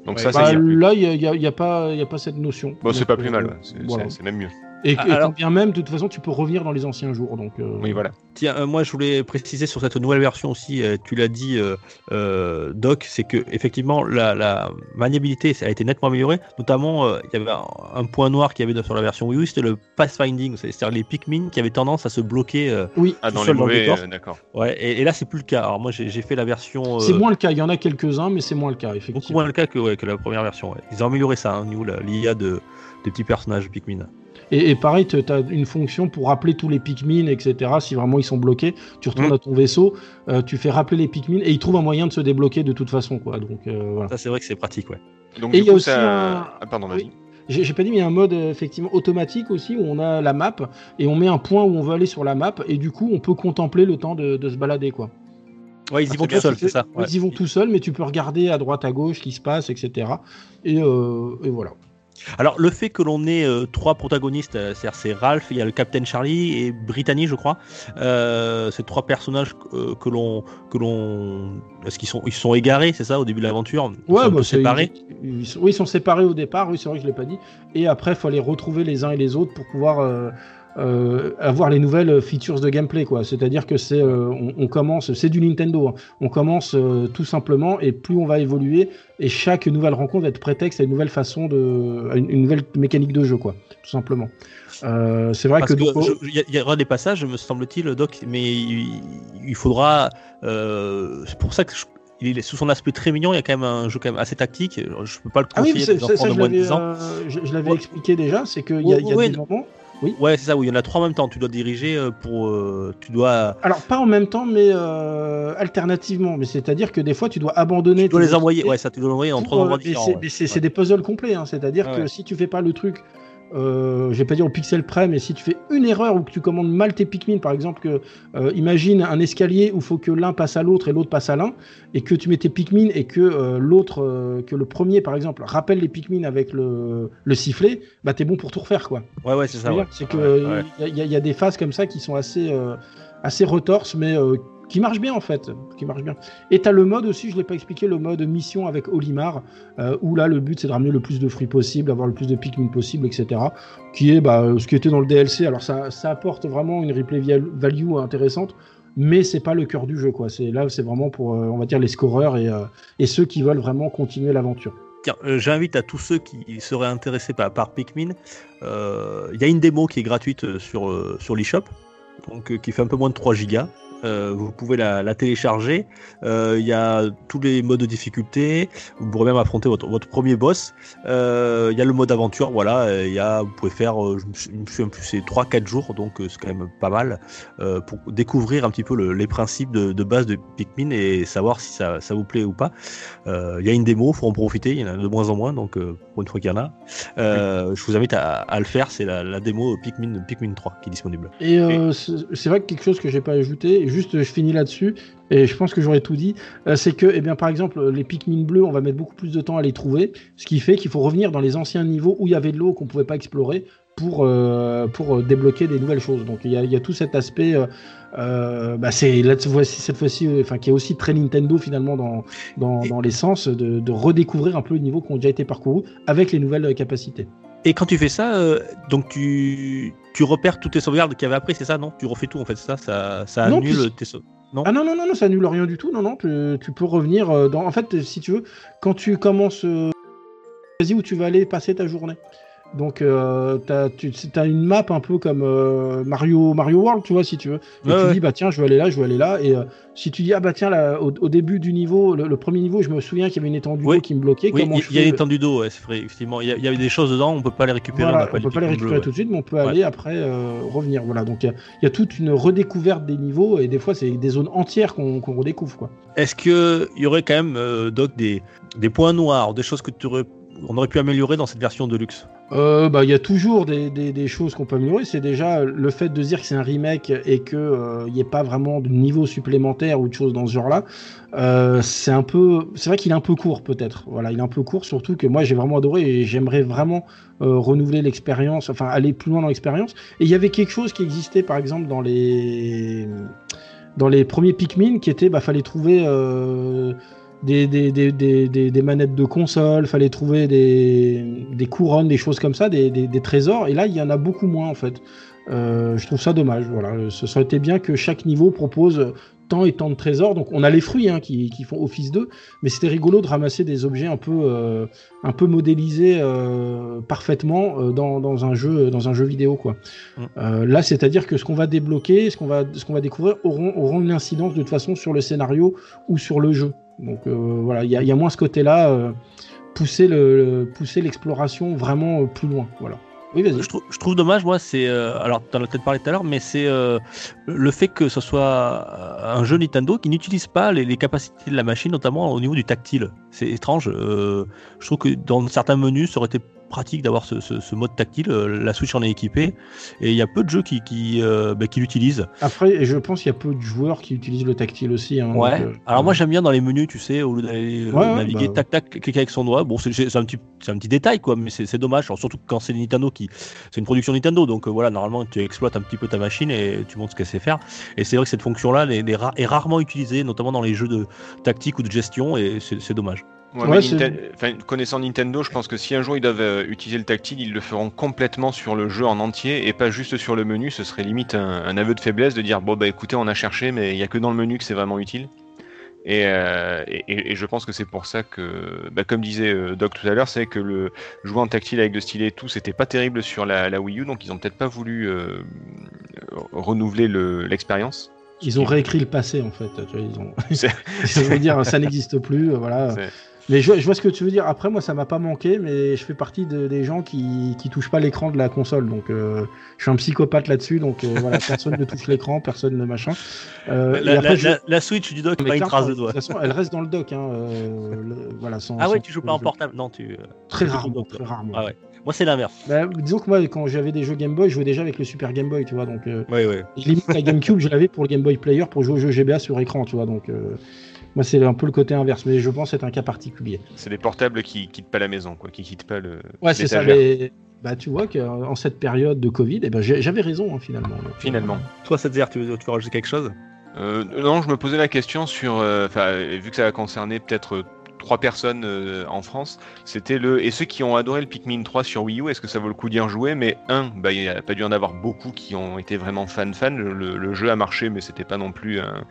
Donc Ouais. ça, Bah, là, il n'y a, y a- il y a pas il y a pas cette notion. Bon, c'est pas plus euh, mal, voilà. c'est même mieux. Et, et Ah, alors- quand bien même, de toute façon, tu peux revenir dans les anciens jours. Donc, euh, Oui, voilà. Tiens, euh, moi je voulais préciser sur cette nouvelle version aussi, euh, tu l'as dit, euh, euh, Doc, c'est que effectivement la, la maniabilité ça a été nettement améliorée. Notamment, euh, il y avait un, un point noir qu'il y avait sur la version Wii U, c'était le pathfinding, c'est-à-dire les Pikmin qui avaient tendance à se bloquer. euh, Oui, Ah, dans les dans le mauvais, euh, d'accord. ouais, et, et là c'est plus le cas. Alors moi j'ai j'ai fait la version. euh, c'est moins le cas. Il y en a quelques-uns, mais c'est moins le cas, beaucoup effectivement. moins le cas que, ouais, que la première version. ouais. Ils ont amélioré ça hein, la- l'IA de, des petits personnages Pikmin. Et, et pareil, tu as une fonction pour rappeler tous les Pikmin, etc. Si vraiment ils sont bloqués, tu retournes Mm. à ton vaisseau, euh, tu fais rappeler les Pikmin et ils trouvent un moyen de se débloquer de toute façon, quoi. Donc euh, voilà. Ça c'est vrai que c'est pratique, ouais. Donc, Et il y a aussi ça. un- Ah, pardon, vas-y. Oui. J'ai pas dit, mais il y a un mode euh, effectivement automatique aussi où on a la map et on met un point où on veut aller sur la map et du coup on peut contempler le temps de, de se balader, quoi. Ouais, ils y Ah, vont tout seuls, c'est ça. ouais. Ils y vont tout seuls, mais tu peux regarder à droite, à gauche ce qui se passe, etc. Et, euh, et voilà. Alors, le fait que l'on ait euh, trois protagonistes, euh, c'est-à-dire c'est Ralph, il y a le Captain Charlie et Brittany, je crois. Euh, ces trois personnages que l'on, que l'on, est-ce qu'ils sont, ils sont égarés, c'est ça, au début de l'aventure? Ils sont un peu bah, séparés? Ils, ils sont, oui, ils sont séparés au départ, oui, c'est vrai que je l'ai pas dit. Et après, il faut les retrouver les uns et les autres pour pouvoir euh, avoir les nouvelles features de gameplay, quoi. C'est-à-dire que c'est, euh, on, on commence, c'est du Nintendo. hein. On commence euh, tout simplement, et plus on va évoluer, et chaque nouvelle rencontre va être prétexte à une nouvelle façon de, à une, une nouvelle mécanique de jeu, quoi. Tout simplement. C'est vrai Parce que, il y, aura des passages, me semble-t-il, Doc, mais il, il faudra. c'est pour ça que je- il est sous son aspect très mignon. Il y a quand même un jeu quand même assez tactique. Je peux pas le ah oui, conseiller mais aux c'est- c'est- enfants ça, de je moins de l'avais, 10 ans. euh, je, je l'avais Ouais. expliqué déjà, c'est qu'il y a, il y a Ouais, des ouais. Moments. Ouais, c'est ça. Oui, il y en a trois en même temps. Tu dois diriger euh, pour. euh, tu dois. Alors pas en même temps, mais euh, alternativement. Mais c'est-à-dire que des fois, tu dois abandonner. Tu dois les envoyer. Ouais, ça tu dois les envoyer en trois endroits différents. c'est- ouais. des puzzles complets. hein. C'est-à-dire Ouais, que si tu fais pas le truc, euh, je vais pas dire au pixel près, mais si tu fais une erreur ou que tu commandes mal tes Pikmin, par exemple, que euh, imagine un escalier où il faut que l'un passe à l'autre et l'autre passe à l'un, et que tu mets tes Pikmin et que euh, l'autre, euh, que le premier, par exemple, rappelle les Pikmin avec le, le sifflet, bah t'es bon pour tout refaire, quoi. Ouais, ouais, c'est ça. Ouais. C'est que Ouais, ouais. il y, a- il y a des phases comme ça qui sont assez, assez retorses, mais qui marchent bien en fait, qui marchent bien. Et t'as le mode aussi, je l'ai pas expliqué, le mode mission avec Olimar, euh, où là le but c'est de ramener le plus de fruits possible, avoir le plus de Pikmin possible, etc. Qui est bah, ce qui était dans le DLC. Alors ça, apporte vraiment une replay value intéressante. Mais c'est pas le cœur du jeu, quoi. C'est là, c'est vraiment pour, euh, on va dire, les scoreurs et, euh, ceux qui veulent vraiment continuer l'aventure. Tiens, euh, j'invite à tous ceux qui seraient intéressés par, Pikmin. euh, Il y a une démo qui est gratuite euh, sur, euh, sur l'eShop, donc euh, qui fait un peu moins de 3 gigas. Euh, vous pouvez la, la télécharger. Euh, Il y a tous les modes de difficulté. Vous pourrez même affronter votre, votre premier boss. Euh, Il y a le mode aventure. Voilà. Il y a, vous pouvez faire, euh, je me suis- je me souviens plus, c'est 3-4 jours. Donc euh, c'est quand même pas mal euh, pour découvrir un petit peu le- les principes de, de base de Pikmin et savoir si ça, ça vous plaît ou pas. Euh, Il y a une démo, faut en profiter. Il y en a de moins en moins. Donc euh, pour une fois qu'il y en a, euh, je vous invite à, à le faire. C'est la, la démo Pikmin, Pikmin 3 qui est disponible. Et euh, c'est c'est vrai que quelque chose que j'ai pas ajouté, juste je finis là-dessus, et je pense que j'aurais tout dit, euh, c'est que, eh bien, par exemple, les Pikmin bleus, on va mettre beaucoup plus de temps à les trouver, ce qui fait qu'il faut revenir dans les anciens niveaux où il y avait de l'eau qu'on pouvait pas explorer pour, euh, pour euh, débloquer des nouvelles choses. Donc il y a, tout cet aspect, bah, c'est cette fois-ci, enfin qui est aussi très Nintendo finalement dans, dans, dans l'essence de, redécouvrir un peu les niveaux qui ont déjà été parcourus avec les nouvelles capacités. Et quand tu fais ça, euh, donc tu, tu repères toutes tes sauvegardes qu'il y avait après, c'est ça, non? Tu refais tout en fait, c'est ça? Ça, ça Non, annule tes sauvegardes. Ah non, non, non, non, ça annule rien du tout. Non, non, tu, tu peux revenir euh, dans. En fait, si tu veux, quand tu commences. Euh... Vas-y, où tu vas aller passer ta journée. Donc, euh, t'as, tu as une map un peu comme euh, Mario, Mario World, tu vois, si tu veux. Et Ouais, tu ouais. dis, bah tiens, je vais aller là, je vais aller là. Et euh, si tu dis, ah bah tiens, là, au, au début du niveau, le, le premier niveau, je me souviens qu'il y avait une étendue d'eau qui me bloquait. Oui, il y a fais l'étendue d'eau, c'est vrai, effectivement. Il y, y avait des choses dedans, on peut pas les récupérer. Voilà, n'a on peut pas les récupérer bleu, tout de suite, mais on peut aller après euh, revenir. Voilà, donc il y a- il y, a toute une redécouverte des niveaux et des fois c'est des zones entières qu'on redécouvre quoi. Est-ce qu'il y aurait quand même, Doc, des, des points noirs, des choses que tu aurais, on aurait pu améliorer dans cette version de luxe Euh, bah, il y a toujours des, choses qu'on peut améliorer. C'est déjà le fait de dire que c'est un remake et que euh, il n'y ait pas vraiment de niveau supplémentaire ou de choses dans ce genre-là. Euh, c'est vrai qu'il est un peu court peut-être. Voilà, il est un peu court, surtout que moi j'ai vraiment adoré et j'aimerais vraiment euh, renouveler l'expérience, enfin aller plus loin dans l'expérience. Et il y avait quelque chose qui existait par exemple dans les dans les premiers Pikmin qui était, bah fallait trouver euh, des, des, des, des, des, des manettes de console, fallait trouver des, couronnes, des choses comme ça, des, trésors. Et là, il y en a beaucoup moins en fait. Euh, je trouve ça dommage. Voilà, ce serait été bien que chaque niveau propose tant et tant de trésors. Donc on a les fruits hein, qui, qui font office d'eux, mais c'était rigolo de ramasser des objets un peu, euh, un peu modélisés euh, parfaitement dans, dans un jeu, dans un jeu vidéo quoi. Mm. Euh, là, c'est-à-dire que ce qu'on va débloquer, ce qu'on va, ce qu'on va découvrir auront, auront une incidence de toute façon sur le scénario ou sur le jeu. Donc euh, voilà, il y, a- moins ce côté-là, euh, pousser le, le- l'exploration vraiment euh, plus loin. Voilà. Oui, je, trouve, dommage, moi, c'est. alors, tu en as peut-être parlé tout à l'heure, mais c'est le fait que ce soit un jeu Nintendo qui n'utilise pas les, capacités de la machine, notamment au niveau du tactile. C'est étrange. je trouve que dans certains menus, ça aurait été pratique d'avoir ce, ce- ce mode tactile. euh, La Switch en est équipée. Et il y a peu de jeux qui, qui, euh, bah, qui l'utilisent. Après, je pense qu'il y a peu de joueurs qui utilisent le tactile aussi. hein, Ouais. donc, euh, Alors moi j'aime bien dans les menus, tu sais, au lieu d'aller Ouais, naviguer, bah, tac tac, cliquer avec son doigt. Bon, c'est un petit, c'est un petit détail quoi, mais c'est dommage. Alors, surtout quand c'est Nintendo qui, c'est une production Nintendo, donc euh, voilà, normalement tu exploites un petit peu ta machine et tu montres ce qu'elle sait faire. Et c'est vrai que cette fonction-là est, est ra- est rarement utilisée, notamment dans les jeux de tactique ou de gestion, et c'est dommage. Ouais, Ouais, Ninten- connaissant Nintendo, je pense que si un jour ils doivent euh, utiliser le tactile, ils le feront complètement sur le jeu en entier et pas juste sur le menu. Ce serait limite un, un aveu de faiblesse de dire bon bah écoutez, on a cherché, mais il y a que dans le menu que c'est vraiment utile. Et, euh, et, et- et je pense que c'est pour ça que, bah, comme disait euh, Doc tout à l'heure, c'est que le jouer en tactile avec le stylet et tout, c'était pas terrible sur la, la Wii U, donc ils ont peut-être pas voulu renouveler le- l'expérience. Ils ont réécrit le passé en fait. Tu vois, ils ont... Dire, ça n'existe plus. Voilà. Mais je, je vois ce que tu veux dire. Après, moi, ça m'a pas manqué, mais je fais partie de- des gens qui, qui touchent pas l'écran de la console. Donc, euh, je suis un psychopathe là-dessus. Donc, euh, voilà, personne ne touche l'écran, personne ne machin. Euh, et La, après, la- je- la- la Switch du dock, pas une trace de De doigt. toute façon, elle reste dans le dock. Hein, le- voilà, sans, Ah ouais, sans- tu joues pas en portable Non, tu. Très rarement, au dock, très rarement. Ah ouais. Moi c'est l'inverse. Bah, disons que moi, quand j'avais des jeux Game Boy, je jouais déjà avec le Super Game Boy, tu vois. Donc, euh, Ouais ouais. limite la GameCube, je l'avais pour le Game Boy Player pour jouer aux jeux GBA sur écran, tu vois. Donc, euh, moi, c'est un peu le côté inverse, mais je pense être un cas particulier. C'est des portables qui quittent pas la maison, quoi, qui quittent pas le. Ouais, c'est ça. Mais bah, tu vois qu'en cette période de Covid, eh ben, j'avais raison hein, finalement. Donc, euh, Finalement. Toi, ça te dire, tu veux, tu veux rajouter quelque chose? Euh, non, je me posais la question sur, euh, enfin, euh, vu que ça va concerner peut-être euh, trois personnes euh, en France, c'était le et ceux qui ont adoré le Pikmin 3 sur Wii U, est-ce que ça vaut le coup d'y en jouer Mais un, bah, il n'y a pas dû en avoir beaucoup qui ont été vraiment fans fans. Le, jeu a marché, mais c'était pas non plus un,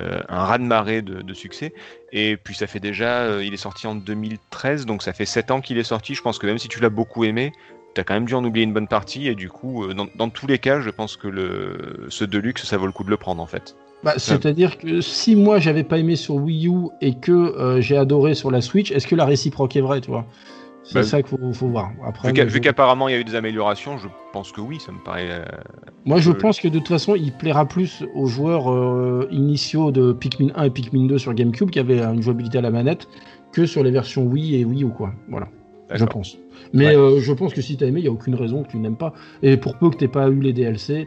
euh, un raz-de-marée de, de succès. Et puis ça fait déjà, euh, il est sorti en 2013, donc ça fait 7 ans qu'il est sorti. Je pense que même si tu l'as beaucoup aimé, T'as quand même dû en oublier une bonne partie et du coup, euh, dans, dans tous les cas, je pense que le, ce Deluxe, ça vaut le coup de le prendre en fait. Bah, C'est-à-dire que si moi j'avais pas aimé sur Wii U et que euh, j'ai adoré sur la Switch, est-ce que la réciproque est vraie, tu vois? C'est Bah, ça qu'il faut, faut voir. Après, Vu qu'apparemment il y a eu des améliorations, je pense que oui, ça me paraît. euh, Moi, je Euh, pense que de toute façon, il plaira plus aux joueurs euh, initiaux de Pikmin 1 et Pikmin 2 sur GameCube qui avaient une jouabilité à la manette que sur les versions Wii et Wii U, quoi. Voilà, je pense. Mais Ouais. je pense que si t'as aimé, il y a aucune raison que tu n'aimes pas. Et pour peu que t'aies pas eu les DLC,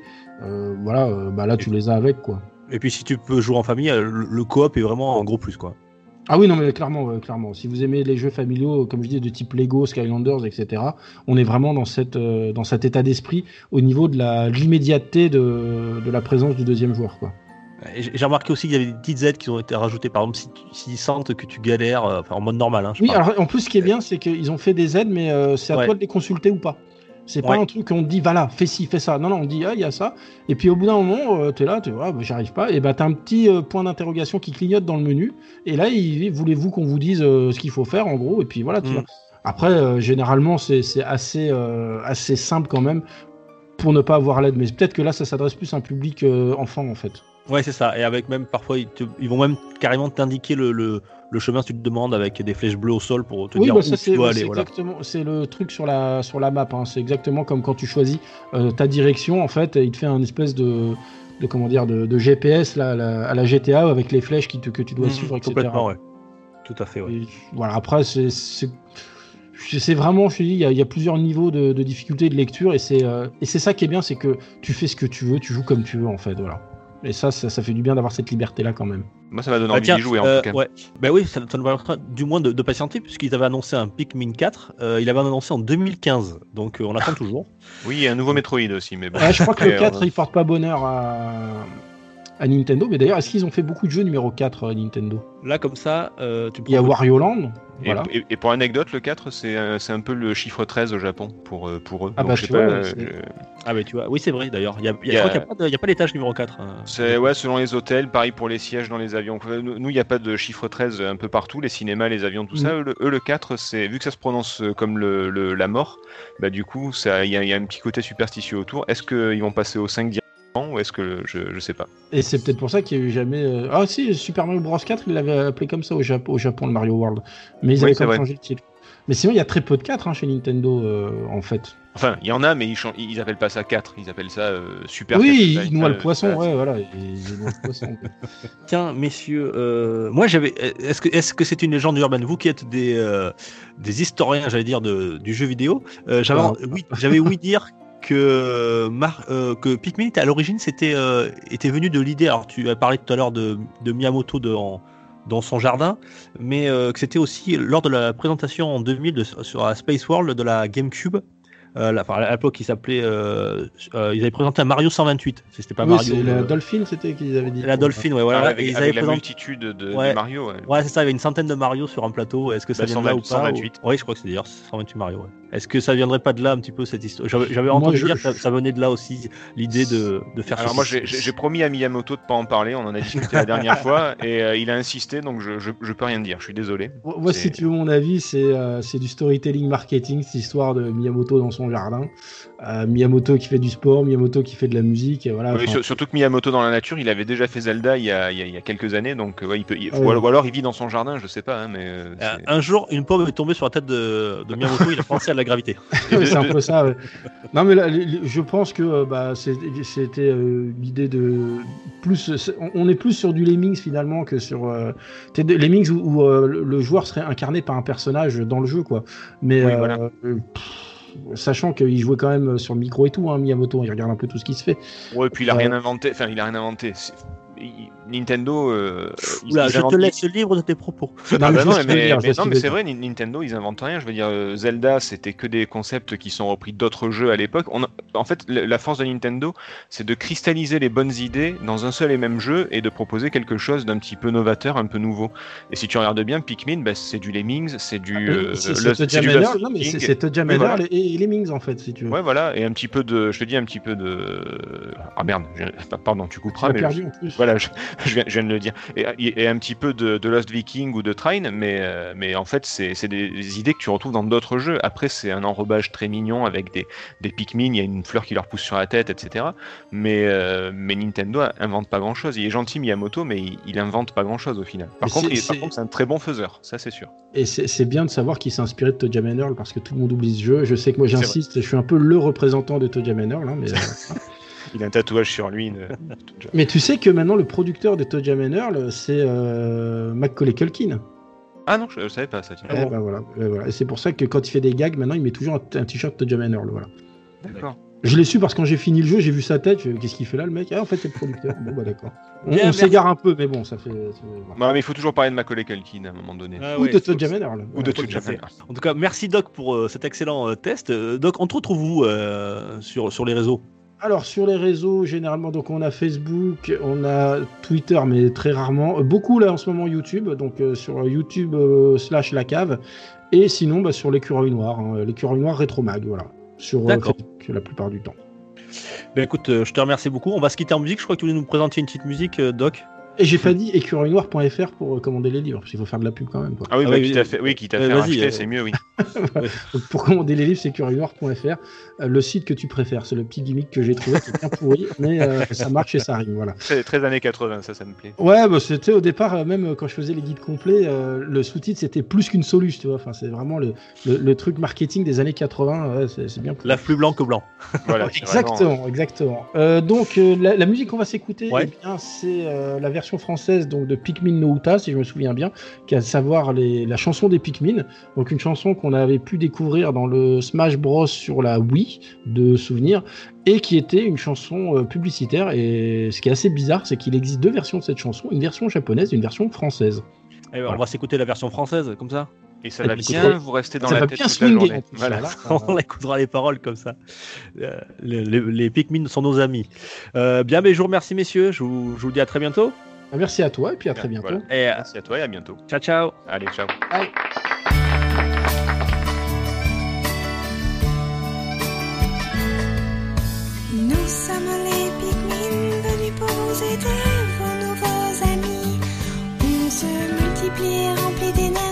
voilà, bah là tu les as avec, quoi. Et puis si tu peux jouer en famille, euh, le, le coop est vraiment un gros plus quoi. Ah oui, non, mais clairement, ouais, clairement. Si vous aimez les jeux familiaux, comme je dis, de type Lego, Skylanders, etc., on est vraiment dans, cette, euh, dans cet état d'esprit au niveau de l'immédiateté de, de la présence du deuxième joueur, quoi. J'ai remarqué aussi qu'il y avait des petites aides qui ont été rajoutées. Par exemple, si tu- s'ils sentent que tu galères, euh, enfin en mode normal. Hein, je Oui, parle. alors en plus, ce qui est bien, c'est qu'ils ont fait des aides, mais euh, c'est à Ouais. toi de les consulter ou pas. C'est pas Ouais. un truc qu'on dit, voilà, fais ci, fais ça. Non, non, on dit, ah, il y a ça. Et puis au bout d'un moment, euh, t'es là, tu vois, bah, j'arrive pas. Et bah, t'as un petit euh, point d'interrogation qui clignote dans le menu. Et là, il- voulez-vous qu'on vous dise euh, ce qu'il faut faire, en gros? Et puis voilà, tu Mm. vois. Après, généralement, c'est c'est assez, assez simple quand même pour ne pas avoir l'aide. Mais peut-être que là, ça s'adresse plus à un public enfant en fait. Ouais, c'est ça. Et avec même parfois, ils, te- ils vont même carrément t'indiquer le, le, le chemin tu te demandes avec des flèches bleues au sol pour te Oui, dire bah, où tu dois aller. c'est Voilà. exactement, c'est le truc sur la sur la map. hein. C'est exactement comme quand tu choisis euh, ta direction. En fait, il te fait un espèce de, de comment dire de, de GPS là, à la, à la GTA avec les flèches qui te- que tu dois Mhm, suivre, etc. complètement, ouais. Tout à fait, ouais. Et voilà, après, c'est. c'est- vraiment, je te dis, il y, a- il y a plusieurs niveaux de, de difficulté de lecture et c'est euh, et c'est ça qui est bien, c'est que tu fais ce que tu veux, tu joues comme tu veux en fait, voilà. Et ça, ça, ça fait du bien d'avoir cette liberté là quand même. Moi, ça m'a donné Ah, envie d'y jouer en euh, tout cas. Ouais. Ben oui, ça, ça nous permettra du moins de, de patienter puisqu'ils avaient annoncé un Pikmin 4. euh, il avait annoncé en 2015, donc euh, on attend toujours. Oui, et un nouveau Metroid aussi, mais bon. Ouais, je crois que le Après, 4 on- il porte pas bonheur à, à Nintendo, mais d'ailleurs, est-ce qu'ils ont fait beaucoup de jeux numéro 4 à Nintendo? Là, comme ça, euh, tu Il y a Wario Land, Et, voilà. et- et pour anecdote, le 4, c'est euh, c'est un peu le chiffre 13 au Japon pour, euh, pour eux. Ah Donc, bah, je sais vois, pas, euh, Ah, ben tu vois, oui, c'est vrai d'ailleurs. Il y a, y a- a- je crois qu'il n'y a, pas l'étage numéro 4. hein. C'est ouais, selon les hôtels, pareil pour les sièges dans les avions. Euh, Nous, il n'y a pas de chiffre 13 un peu partout, les cinémas, les avions, tout Mhm. ça. Eux, le, eux, le 4, c'est vu que ça se prononce euh, comme le, le- la mort, bah du coup, ça, il y, a- il y a un petit côté superstitieux autour. Est-ce qu'ils vont passer au 5 directement ou est-ce que je, je sais pas. Et c'est peut-être pour ça qu'il y a eu jamais. euh, Ah si, Super Mario Bros 4, ils l'avaient appelé comme ça au Japon, au Japon le Mario World. Mais ils Oui, avaient c'est quand même vrai. changé le titre. Mais sinon, il y a très peu de 4 hein, chez Nintendo euh, en fait. Enfin, il y en a, mais ils, chan- ils appellent pas ça 4, ils appellent ça euh, Super oui, 4. ils noient le Euh, poisson, voilà, ouais, voilà. Ils ils noient le poisson. Tiens, messieurs, euh, moi j'avais. Est-ce que est-ce que c'est une légende urbaine? Vous qui êtes des euh, des historiens, j'allais dire, de, du jeu vidéo, euh, j'avais oui, j'avais ouï dire euh, que Pikmin à l'origine euh, était venu de l'idée. Alors tu as parlé tout à l'heure de, Miyamoto dans son jardin, mais euh, que c'était aussi lors de la présentation en 2000 de- sur la Space World de la GameCube. Euh, la- enfin, à l'époque, il s'appelait. euh, euh, ils avaient présenté un Mario 128. C'était pas oui, Mario. c'est la euh, Dolphin, c'était qu'ils avaient dit. la Dolphin, ouais, voilà. Ah, Et avec ils avec avaient la multitude de, Ouais. de Mario. ouais. Ouais, c'est ça, il y avait une centaine de Mario sur un plateau. Est-ce que ça Bah, vient de là 120, ou pas 128. ou- Oui, je crois que c'est d'ailleurs 128 Mario. ouais. Est-ce que ça viendrait pas de là un petit peu cette histoire J'avais entendu je- dire que ça, ça venait de là aussi, l'idée de, de faire Alors ce moi j'ai promis à Miyamoto de pas en parler, on en a discuté la dernière fois et euh, il a insisté donc je, je, je peux rien dire, je suis désolé. Moi, si tu veux mon avis, c'est euh, c'est du storytelling marketing, cette histoire de Miyamoto dans son jardin. Euh, Miyamoto qui fait du sport, Miyamoto qui fait de la musique, et voilà. Oui, enfin, sur- surtout que Miyamoto dans la nature, il avait déjà fait Zelda il y a, il y a- il y a quelques années donc ouais, il peut, il- ou, ouais. alors, ou alors il vit dans son jardin, je sais pas hein, mais euh, Euh, Un jour, une pomme est tombée sur la tête de, de Miyamoto, il a pensé à la gravité. C'est un peu ça. ouais. Non, mais là, je pense que bah, c'était euh, l'idée de plus. on- On est plus sur du Lemmings finalement que sur euh, Lemmings où, où, euh, le- joueur serait incarné par un personnage dans le jeu, quoi. Mais Oui, voilà. pff, sachant qu'il jouait quand même sur le micro et tout, hein, Miyamoto, il regarde un peu tout ce qui se fait. ouais, puis il a euh, rien inventé, enfin il a rien inventé. Il- Nintendo, euh, Oula, je inventent- te laisse libre de tes propos. Non, Ah mais bah je non, mais, dire, je non, c'est vrai, Ni- Nintendo, ils inventent rien. Je veux dire, euh, Zelda, c'était que des concepts qui sont repris d'autres jeux à l'époque. On En fait, le- la force de Nintendo, c'est de cristalliser les bonnes idées dans un seul et même jeu et de proposer quelque chose d'un petit peu novateur, un peu nouveau. Et si tu regardes bien, Pikmin, bah, c'est du Lemmings, c'est du, euh, Ah, C'est Lost- c'est Oui, Manor voilà. et, et Lemmings en fait, si tu veux. Ouais, voilà, et un petit peu de, je te dis un petit peu de, ah merde, je- pardon, tu couperas, mais perdu en plus. voilà, je, je viens, je viens de le dire. Et, et un petit peu de, de Lost Viking ou de Trine, mais, euh, mais en fait, c'est des, des idées que tu retrouves dans d'autres jeux. Après, c'est un enrobage très mignon avec des, des Pikmin, il y a une fleur qui leur pousse sur la tête, etc. Mais, euh, mais Nintendo invente pas grand chose. Il est gentil, Miyamoto, mais il, il invente pas grand chose au final. Par contre, c'est- un très bon faiseur, ça c'est sûr. Et c'est bien de savoir qu'il s'est inspiré de Todja Manor parce que tout le monde oublie ce jeu. Je sais que moi j'insiste, je suis un peu le représentant de Todja Manor là, mais. Il a un tatouage sur lui. une- Mais tu sais que maintenant le producteur de Manor, le- c'est euh, Macaulay Culkin. Ah non, je, je savais pas ça. tiens. Eh ben voilà, eh voilà. Et c'est pour ça que quand il fait des gags, maintenant il met toujours un, un t-shirt Manor. le Voilà. D'accord. Je l'ai su parce que quand j'ai fini le jeu, j'ai vu sa tête. Qu'est-ce qu'il fait là, le mec? Ah, en fait, c'est le producteur. bon, bah d'accord. On, Bien, on merci. s'égare un peu, mais bon, ça fait. voilà. Ouais, mais il faut toujours parler de Macaulay Culkin à un moment donné. Ah Ou ouais, de Manor. là. Ou de à fait. En tout cas, merci Doc pour euh, cet excellent euh, test. Euh, Doc, on te retrouve où euh, sur, sur les réseaux Alors sur les réseaux, généralement, donc on a Facebook, on a Twitter, mais très rarement. Euh, Beaucoup là en ce moment YouTube, donc euh, sur YouTube euh, slash la cave, et sinon bah, sur l'écureuil noir, hein, l'écureuil noir rétromag, voilà, sur euh. Facebook la plupart du temps. Ben écoute, euh, je te remercie beaucoup. On va se quitter en musique. Je crois que tu voulais nous présenter une petite musique, euh, Doc. Et j'ai pas dit écureuilnoir.fr pour euh, commander les livres, parce qu'il faut faire de la pub quand même. Quoi. Ah oui, Ah bah, oui, quitte oui. à fait, oui, Euh, vas-y, acheter, euh, c'est mieux, oui. Pour commander les livres, c'est écureuilnoir.fr, euh, le site que tu préfères. C'est le petit gimmick que j'ai trouvé, qui est bien pourri, mais euh, ça marche et ça rime. Voilà. Très, très années 80, ça, ça me plaît. Ouais, bah, c'était au départ, euh, même quand je faisais les guides complets, euh, le sous-titre c'était plus qu'une soluce, tu vois. Enfin, c'est vraiment le, le, le truc marketing des années 80, ouais, c'est c'est bien. pourri. La plus blanc que blanc. Voilà, c'est vraiment- Exactement, exactement. Euh, donc euh, la, la musique qu'on va s'écouter, Ouais. eh bien, c'est euh, la version française donc de Pikmin no Uta, si je me souviens bien, qui est à savoir les, la chanson des Pikmin. Donc une chanson qu'on avait pu découvrir dans le Smash Bros sur la Wii de souvenir et qui était une chanson euh, publicitaire. Et ce qui est assez bizarre, c'est qu'il existe deux versions de cette chanson, une version japonaise et une version française. Eh ben, Voilà. On va s'écouter la version française, comme ça. Et ça Et va bien ça- vous rester dans Ça la va tête bien toute la swinguer. journée. Voilà. là. on écoutera les paroles comme ça. Euh, les, les, les Pikmin sont nos amis. Euh, bien, mais je vous remercie, messieurs. Je vous, je vous dis à très bientôt. Merci à toi et puis à très bientôt. Voilà. Et Merci à toi et à bientôt. ciao, ciao. Allez, ciao. Nous multiplie et remplit d'énergie,